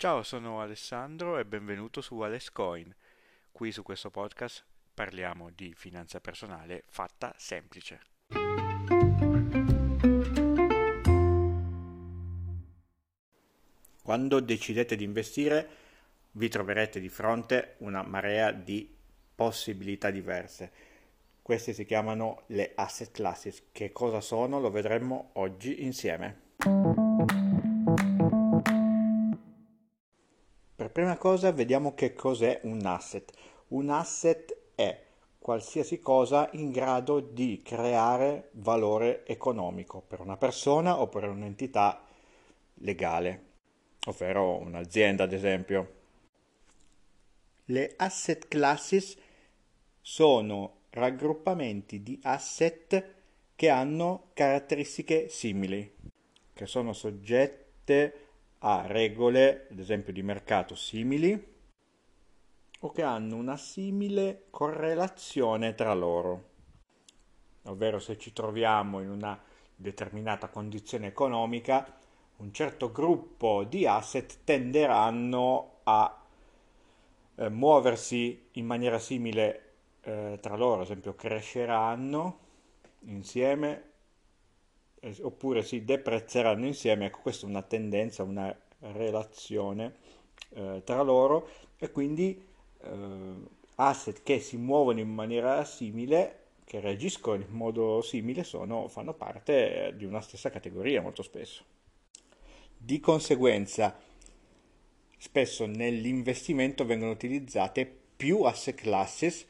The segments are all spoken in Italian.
Ciao, sono Alessandro e benvenuto su Alescoin. Qui su questo podcast parliamo di finanza personale fatta semplice. Quando decidete di investire vi troverete di fronte una marea di possibilità diverse. Queste si chiamano le asset classes. Che cosa sono? Lo vedremo oggi insieme. Cosa vediamo che cos'è un asset. Un asset è qualsiasi cosa in grado di creare valore economico per una persona o per un'entità legale, ovvero un'azienda ad esempio. Le asset classes sono raggruppamenti di asset che hanno caratteristiche simili, che sono soggette a regole, ad esempio di mercato, simili o che hanno una simile correlazione tra loro. Ovvero se ci troviamo in una determinata condizione economica, un certo gruppo di asset tenderanno a eh, muoversi in maniera simile eh, tra loro, ad esempio cresceranno insieme oppure si deprezzeranno insieme, ecco questa è una tendenza, una relazione eh, tra loro e quindi eh, asset che si muovono in maniera simile, che reagiscono in modo simile, sono, fanno parte di una stessa categoria molto spesso. Di conseguenza, spesso nell'investimento vengono utilizzate più asset classes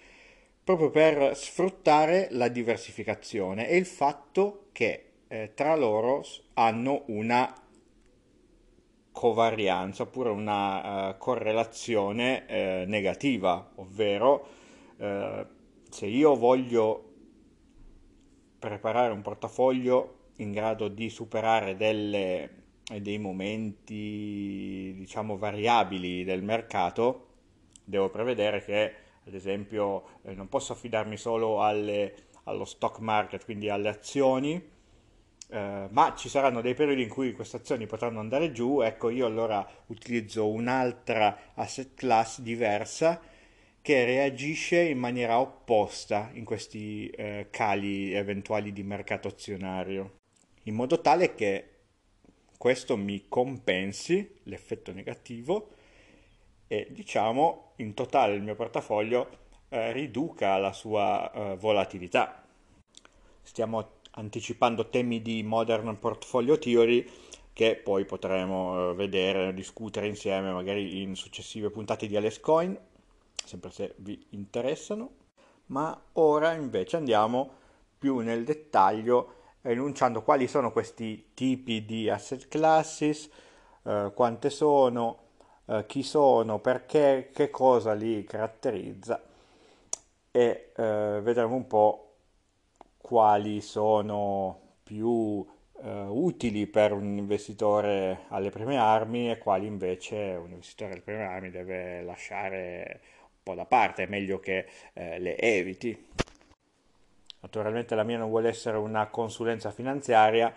proprio per sfruttare la diversificazione e il fatto che eh, tra loro hanno una covarianza oppure una uh, correlazione eh, negativa, ovvero eh, se io voglio preparare un portafoglio in grado di superare delle, dei momenti diciamo variabili del mercato, devo prevedere che ad esempio eh, non posso affidarmi solo alle, allo stock market, quindi alle azioni, eh, ma ci saranno dei periodi in cui queste azioni potranno andare giù, ecco io allora utilizzo un'altra asset class diversa che reagisce in maniera opposta in questi eh, cali eventuali di mercato azionario, in modo tale che questo mi compensi l'effetto negativo e diciamo in totale il mio portafoglio eh, riduca la sua eh, volatilità. Stiamo anticipando temi di Modern Portfolio Theory che poi potremo eh, vedere, discutere insieme magari in successive puntate di Alice Coin, sempre se vi interessano. Ma ora invece andiamo più nel dettaglio enunciando quali sono questi tipi di asset classes, eh, quante sono, eh, chi sono, perché, che cosa li caratterizza e eh, vedremo un po' quali sono più eh, utili per un investitore alle prime armi e quali invece un investitore alle prime armi deve lasciare un po' da parte, è meglio che eh, le eviti. Naturalmente la mia non vuole essere una consulenza finanziaria,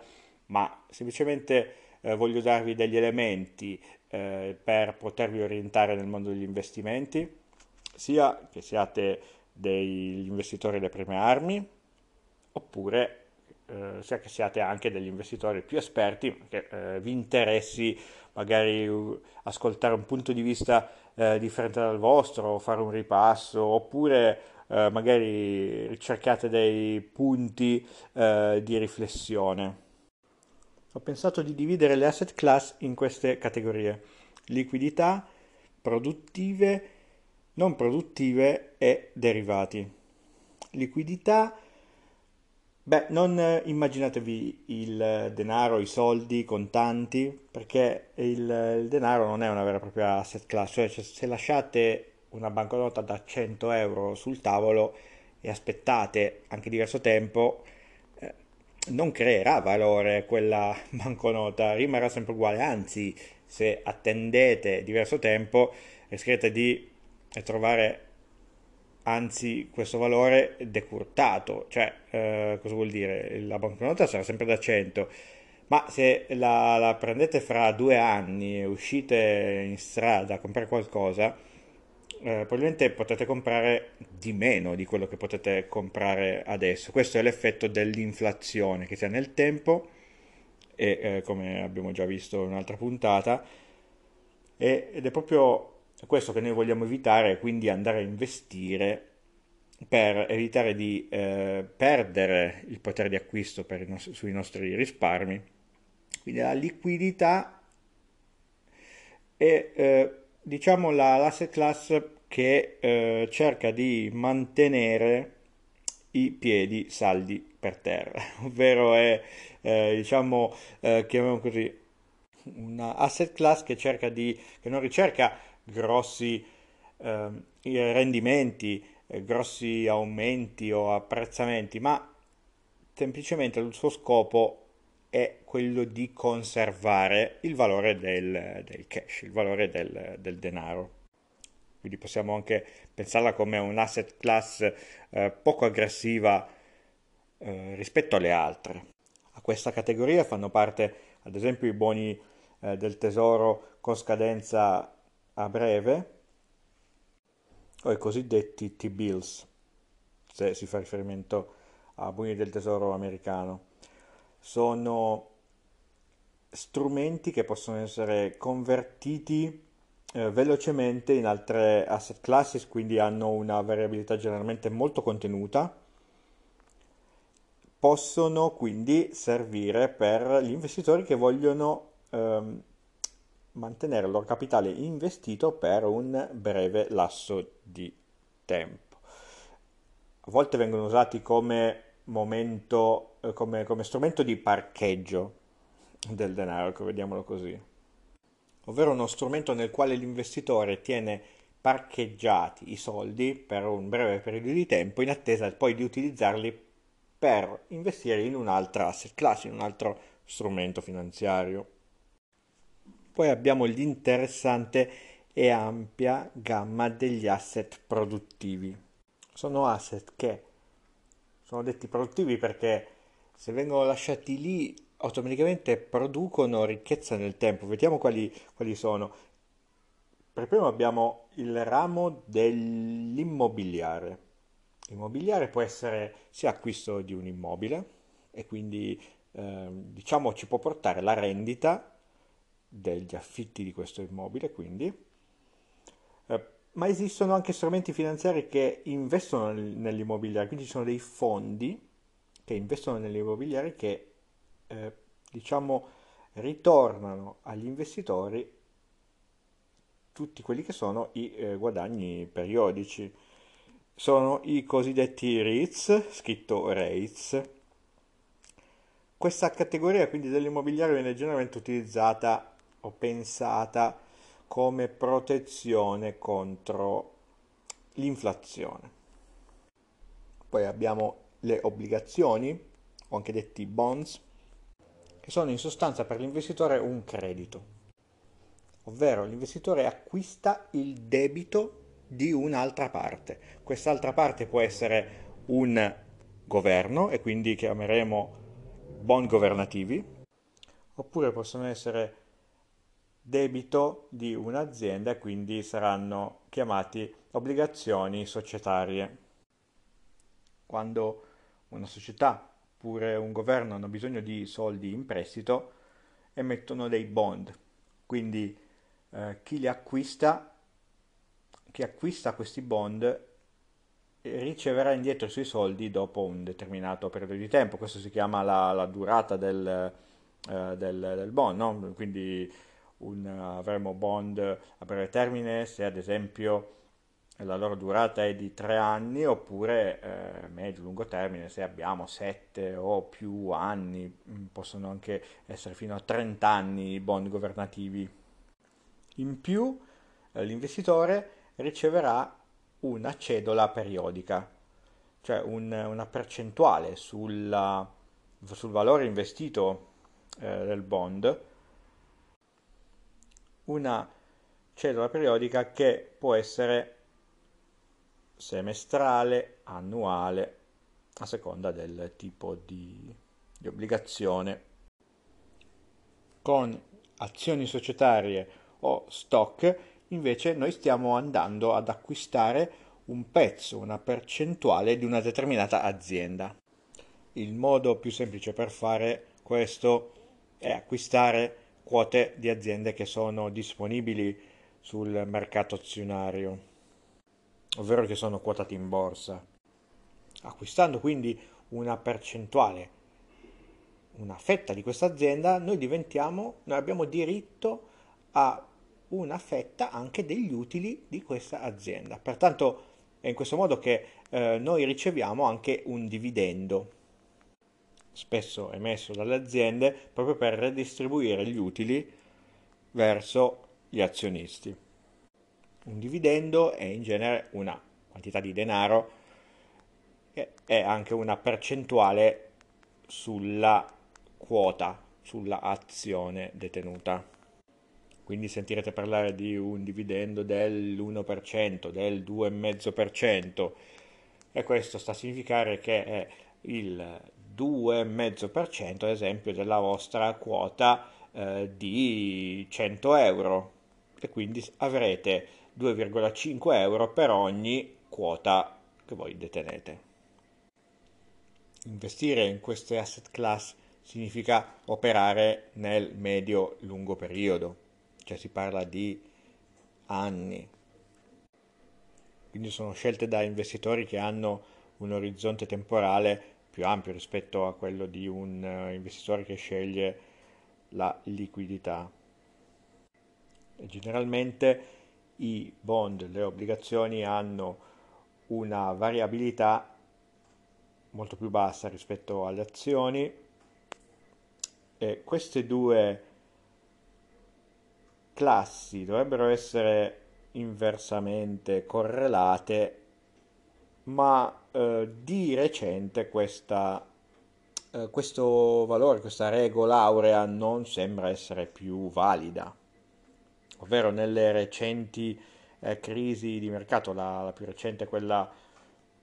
ma semplicemente eh, voglio darvi degli elementi eh, per potervi orientare nel mondo degli investimenti, sia che siate degli investitori alle prime armi, oppure eh, sia che siate anche degli investitori più esperti, che eh, vi interessi magari uh, ascoltare un punto di vista eh, differente dal vostro, fare un ripasso, oppure eh, magari ricercate dei punti eh, di riflessione. Ho pensato di dividere le asset class in queste categorie: liquidità, produttive, non produttive e derivati. Liquidità Beh, non immaginatevi il denaro, i soldi, contanti, perché il, il denaro non è una vera e propria asset class, cioè se lasciate una banconota da 100 euro sul tavolo e aspettate anche diverso tempo, eh, non creerà valore quella banconota, rimarrà sempre uguale, anzi se attendete diverso tempo rischierete di trovare anzi questo valore decurtato, cioè eh, cosa vuol dire? La banconota sarà sempre da 100, Ma se la, la prendete fra due anni e uscite in strada a comprare qualcosa, eh, probabilmente potete comprare di meno di quello che potete comprare adesso. Questo è l'effetto dell'inflazione che si ha nel tempo e eh, come abbiamo già visto in un'altra puntata, ed è proprio questo che noi vogliamo evitare, quindi andare a investire per evitare di eh, perdere il potere di acquisto nos- sui nostri risparmi. Quindi la liquidità è eh, diciamo la, l'asset class che eh, cerca di mantenere i piedi saldi per terra, ovvero è eh, diciamo eh, chiamiamo così una asset class che cerca di che non ricerca grossi ehm, rendimenti eh, grossi aumenti o apprezzamenti, ma semplicemente il suo scopo è quello di conservare il valore del, del cash, il valore del, del, denaro. Quindi possiamo anche pensarla come un asset class eh, poco aggressiva eh, rispetto alle altre. A questa categoria fanno parte ad esempio i buoni eh, del tesoro con scadenza a breve, o i cosiddetti T-bills, se si fa riferimento a buoni del tesoro americano. Sono strumenti che possono essere convertiti eh, velocemente in altre asset classes, quindi hanno una variabilità generalmente molto contenuta. Possono quindi servire per gli investitori che vogliono ehm, mantenere il loro capitale investito per un breve lasso di tempo. A volte vengono usati come momento, come, come strumento di parcheggio del denaro, ecco, vediamolo così. Ovvero uno strumento nel quale l'investitore tiene parcheggiati i soldi per un breve periodo di tempo in attesa poi di utilizzarli per investire in un'altra asset class, in un altro strumento finanziario. Poi abbiamo l'interessante e ampia gamma degli asset produttivi. Sono asset che sono detti produttivi perché se vengono lasciati lì automaticamente producono ricchezza nel tempo. Vediamo quali, quali sono. Per primo abbiamo il ramo dell'immobiliare. L'immobiliare può essere sia acquisto di un immobile e quindi eh, diciamo ci può portare la rendita degli affitti di questo immobile, quindi. Eh, ma esistono anche strumenti finanziari che investono nell'immobiliare, quindi ci sono dei fondi che investono nell'immobiliare che, eh, diciamo, ritornano agli investitori tutti quelli che sono i eh, guadagni periodici. Sono i cosiddetti REITs, scritto REITs. Questa categoria quindi dell'immobiliare viene generalmente utilizzata o pensata come protezione contro l'inflazione. Poi abbiamo le obbligazioni, o anche detti bonds, che sono in sostanza per l'investitore un credito, ovvero l'investitore acquista il debito di un'altra parte. Quest'altra parte può essere un governo e quindi chiameremo bond governativi, oppure possono essere debito di un'azienda e quindi saranno chiamati obbligazioni societarie. Quando una società oppure un governo hanno bisogno di soldi in prestito, emettono dei bond. Quindi eh, chi li acquista, chi acquista questi bond riceverà indietro i suoi soldi dopo un determinato periodo di tempo. Questo si chiama la, la durata del, eh, del, del bond, no? quindi un, avremo bond a breve termine se ad esempio la loro durata è di tre anni oppure eh, medio-lungo termine se abbiamo sette o più anni, mm, possono anche essere fino a 30 anni i bond governativi. In più eh, l'investitore riceverà una cedola periodica, cioè un, una percentuale sulla, sul valore investito eh, del bond una cedola periodica che può essere semestrale, annuale, a seconda del tipo di, di obbligazione. Con azioni societarie o stock, invece, noi stiamo andando ad acquistare un pezzo, una percentuale di una determinata azienda. Il modo più semplice per fare questo è acquistare quote di aziende che sono disponibili sul mercato azionario, ovvero che sono quotate in borsa. Acquistando quindi una percentuale, una fetta di questa azienda, noi diventiamo, noi abbiamo diritto a una fetta anche degli utili di questa azienda. Pertanto è in questo modo che eh, noi riceviamo anche un dividendo spesso emesso dalle aziende proprio per redistribuire gli utili verso gli azionisti. Un dividendo è in genere una quantità di denaro e è anche una percentuale sulla quota, sulla azione detenuta. Quindi sentirete parlare di un dividendo dell'1%, del 2,5% e questo sta a significare che il 2,5% ad esempio della vostra quota eh, di 100 euro e quindi avrete 2,5 euro per ogni quota che voi detenete. Investire in queste asset class significa operare nel medio-lungo periodo, cioè si parla di anni. Quindi sono scelte da investitori che hanno un orizzonte temporale più ampio rispetto a quello di un uh, investitore che sceglie la liquidità. Generalmente i bond, le obbligazioni hanno una variabilità molto più bassa rispetto alle azioni e queste due classi dovrebbero essere inversamente correlate ma eh, di recente questa, eh, questo valore, questa regola aurea non sembra essere più valida, ovvero nelle recenti eh, crisi di mercato, la, la, più recente quella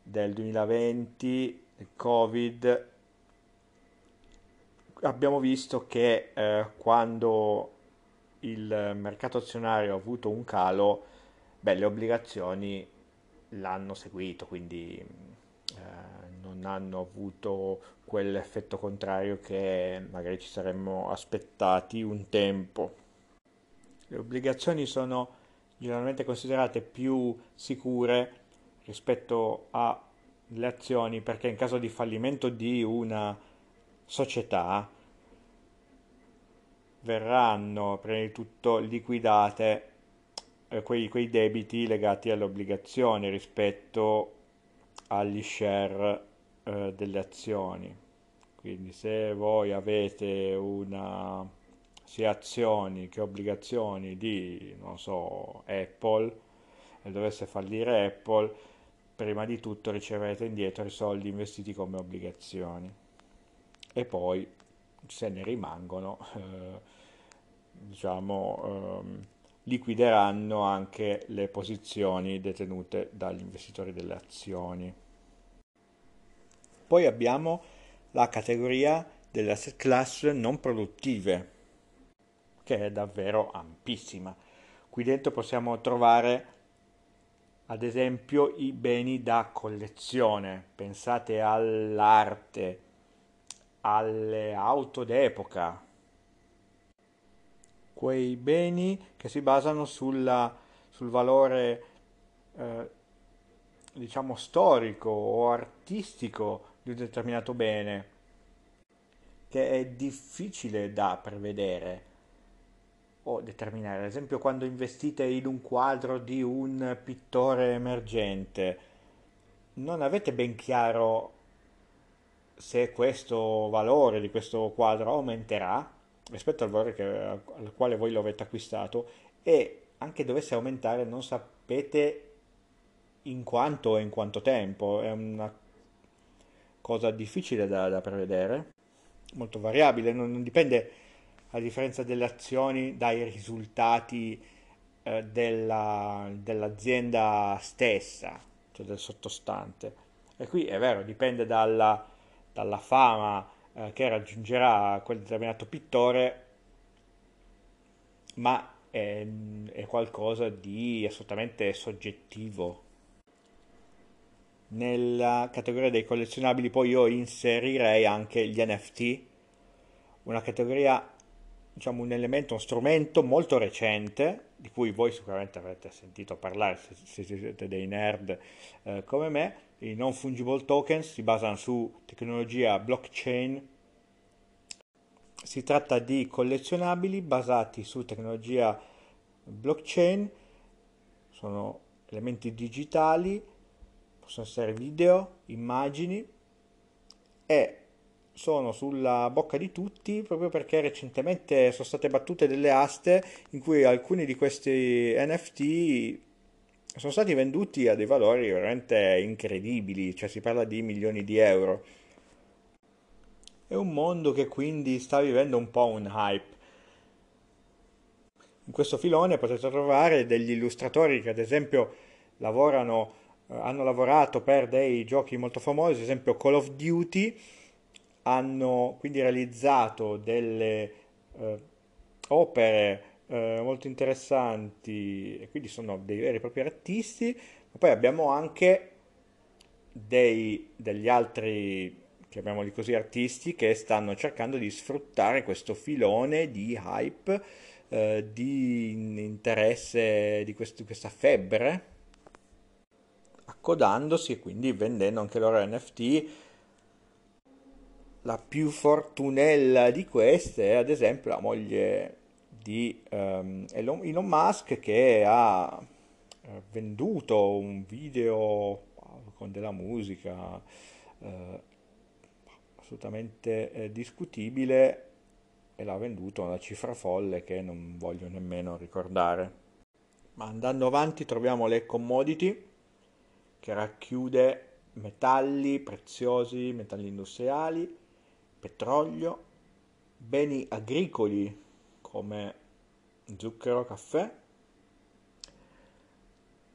del 2020, il Covid, abbiamo visto che eh, quando il mercato azionario ha avuto un calo, beh, le obbligazioni l'hanno seguito, quindi non hanno avuto quell'effetto contrario che magari ci saremmo aspettati un tempo. Le obbligazioni sono generalmente considerate più sicure rispetto alle azioni perché in caso di fallimento di una società verranno prima di tutto liquidate eh, quei, quei debiti legati alle obbligazioni rispetto agli share eh, delle azioni. Quindi se voi avete una sia azioni che obbligazioni di, non so, Apple e dovesse fallire Apple, prima di tutto riceverete indietro i soldi investiti come obbligazioni e poi se ne rimangono, eh, diciamo, ehm, liquideranno anche le posizioni detenute dagli investitori delle azioni. Poi abbiamo la categoria delle asset class non produttive, che è davvero ampissima. Qui dentro possiamo trovare ad esempio i beni da collezione, pensate all'arte, alle auto d'epoca, quei beni che si basano sulla, sul valore eh, diciamo storico o artistico un determinato bene che è difficile da prevedere o determinare. Ad esempio, quando investite in un quadro di un pittore emergente, non avete ben chiaro se questo valore di questo quadro aumenterà rispetto al valore che, al quale voi lo avete acquistato e anche dovesse aumentare non sapete in quanto e in quanto tempo, è una cosa difficile da, da prevedere, molto variabile, non, non, dipende a differenza delle azioni dai risultati eh, della, dell'azienda stessa, cioè del sottostante. E qui è vero, dipende dalla, dalla fama, eh, che raggiungerà quel determinato pittore ma è, è qualcosa di assolutamente soggettivo. Nella categoria dei collezionabili poi io inserirei anche gli NFT, una categoria, diciamo un elemento, uno strumento molto recente, di cui voi sicuramente avrete sentito parlare se, se siete dei nerd eh, come me, i non fungible tokens si basano su tecnologia blockchain. Si tratta di collezionabili basati su tecnologia blockchain, sono elementi digitali, possono essere video, immagini e sono sulla bocca di tutti proprio perché recentemente sono state battute delle aste in cui alcuni di questi NFT sono stati venduti a dei valori veramente incredibili, cioè si parla di milioni di euro. È un mondo che quindi sta vivendo un po' un hype. In questo filone potete trovare degli illustratori che ad esempio lavorano, hanno lavorato per dei giochi molto famosi, ad esempio Call of Duty, hanno quindi realizzato delle eh, opere eh, molto interessanti e quindi sono dei veri e propri artisti, ma poi abbiamo anche dei, degli altri chiamiamoli così, artisti che stanno cercando di sfruttare questo filone di hype, eh, di interesse, di questo, questa febbre, accodandosi e quindi vendendo anche loro NFT. La più fortunella di queste è ad esempio la moglie di um, Elon, Musk che ha eh, venduto un video con della musica eh, assolutamente eh, discutibile e l'ha venduto a una cifra folle che non voglio nemmeno ricordare. Ma andando avanti troviamo le commodity che racchiude metalli preziosi, metalli industriali, petrolio, beni agricoli come zucchero, caffè.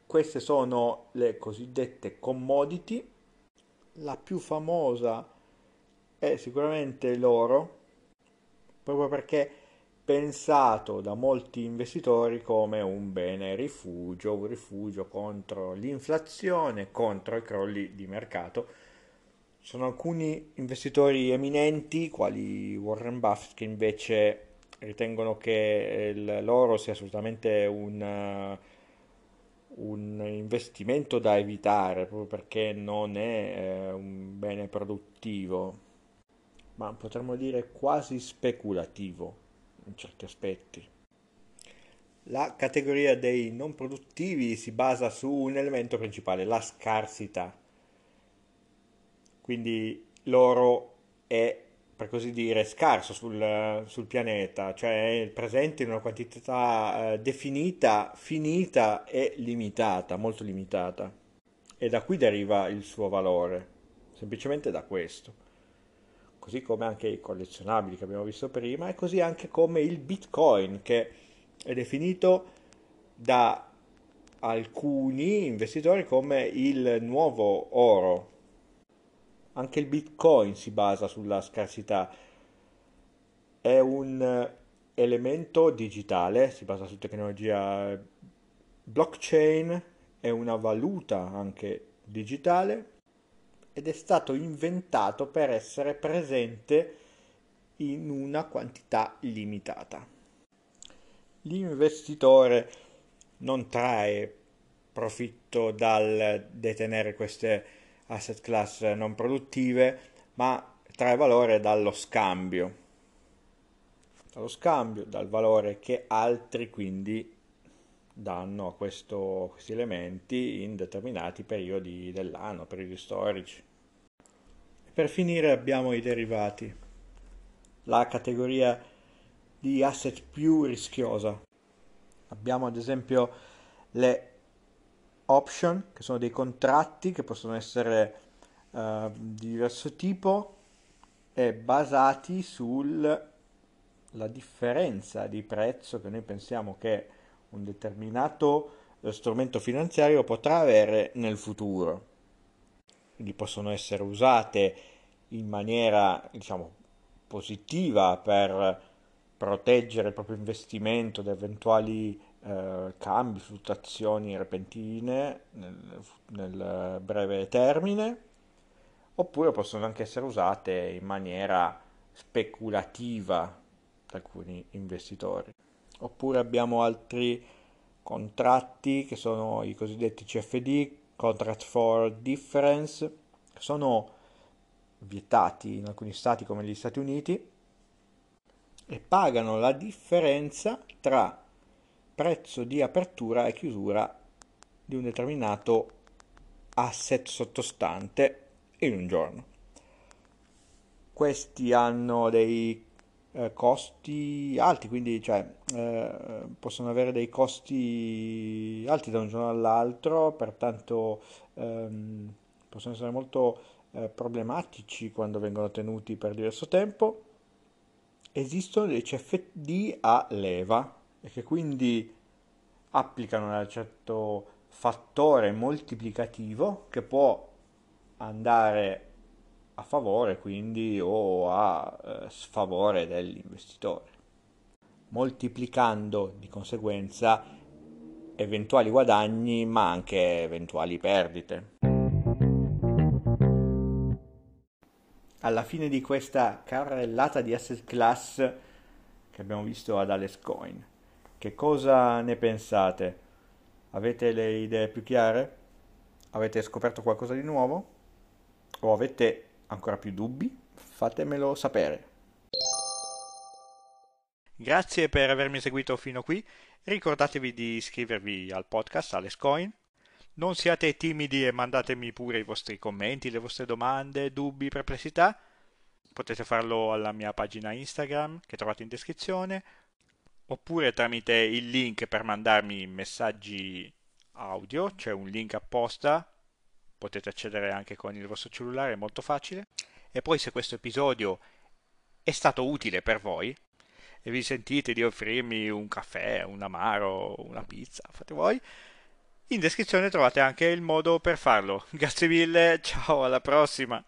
Queste sono le cosiddette commodity. La più famosa è sicuramente l'oro, proprio perché pensato da molti investitori come un bene rifugio, un rifugio contro l'inflazione, contro i crolli di mercato. Ci sono alcuni investitori eminenti, quali Warren Buffett, che invece ritengono che l'oro sia assolutamente un, un investimento da evitare, proprio perché non è eh, un bene produttivo ma potremmo dire quasi speculativo in certi aspetti. La categoria dei non produttivi si basa su un elemento principale, la scarsità. Quindi l'oro è, per così dire, scarso sul, sul pianeta, cioè è presente in una quantità eh, definita, finita e limitata, molto limitata. E da qui deriva il suo valore, semplicemente da questo così come anche i collezionabili che abbiamo visto prima, e così anche come il Bitcoin, che è definito da alcuni investitori come il nuovo oro. Anche il Bitcoin si basa sulla scarsità, è un elemento digitale, si basa su tecnologia blockchain, è una valuta anche digitale ed è stato inventato per essere presente in una quantità limitata. L'investitore non trae profitto dal detenere queste asset class non produttive, ma trae valore dallo scambio. Dallo scambio, dal valore che altri quindi danno a questo, questi elementi in determinati periodi dell'anno, periodi storici. Per finire abbiamo i derivati, la categoria di asset più rischiosa. Abbiamo ad esempio le option, che sono dei contratti che possono essere uh, di diverso tipo e basati sulla differenza di prezzo che noi pensiamo che un determinato eh, strumento finanziario potrà avere nel futuro. Quindi possono essere usate in maniera, diciamo, positiva per proteggere il proprio investimento da eventuali eh, cambi, fluttuazioni repentine nel, nel breve termine, oppure possono anche essere usate in maniera speculativa da alcuni investitori. Oppure abbiamo altri contratti che sono i cosiddetti CFD, Contract for Difference, sono vietati in alcuni stati come gli Stati Uniti e pagano la differenza tra prezzo di apertura e chiusura di un determinato asset sottostante in un giorno. Questi hanno dei eh, costi alti, quindi cioè, eh, possono avere dei costi alti da un giorno all'altro, pertanto ehm, possono essere molto eh, problematici quando vengono tenuti per diverso tempo. Esistono dei CFD a leva e che quindi applicano un certo fattore moltiplicativo che può andare a favore quindi o a eh, sfavore dell'investitore, moltiplicando di conseguenza eventuali guadagni ma anche eventuali perdite. Alla fine di questa carrellata di asset class che abbiamo visto ad Alex Coin, che cosa ne pensate? Avete le idee più chiare? Avete scoperto qualcosa di nuovo? O avete ancora più dubbi? Fatemelo sapere. Grazie per avermi seguito fino qui. Ricordatevi di iscrivervi al podcast Alex Coin. Non siate timidi e mandatemi pure i vostri commenti, le vostre domande, dubbi, perplessità. Potete farlo alla mia pagina Instagram che trovate in descrizione oppure tramite il link per mandarmi messaggi audio, c'è un link apposta, potete accedere anche con il vostro cellulare, è molto facile. E poi se questo episodio è stato utile per voi e vi sentite di offrirmi un caffè, un amaro, una pizza, fate voi, in descrizione trovate anche il modo per farlo. Grazie mille, ciao, alla prossima!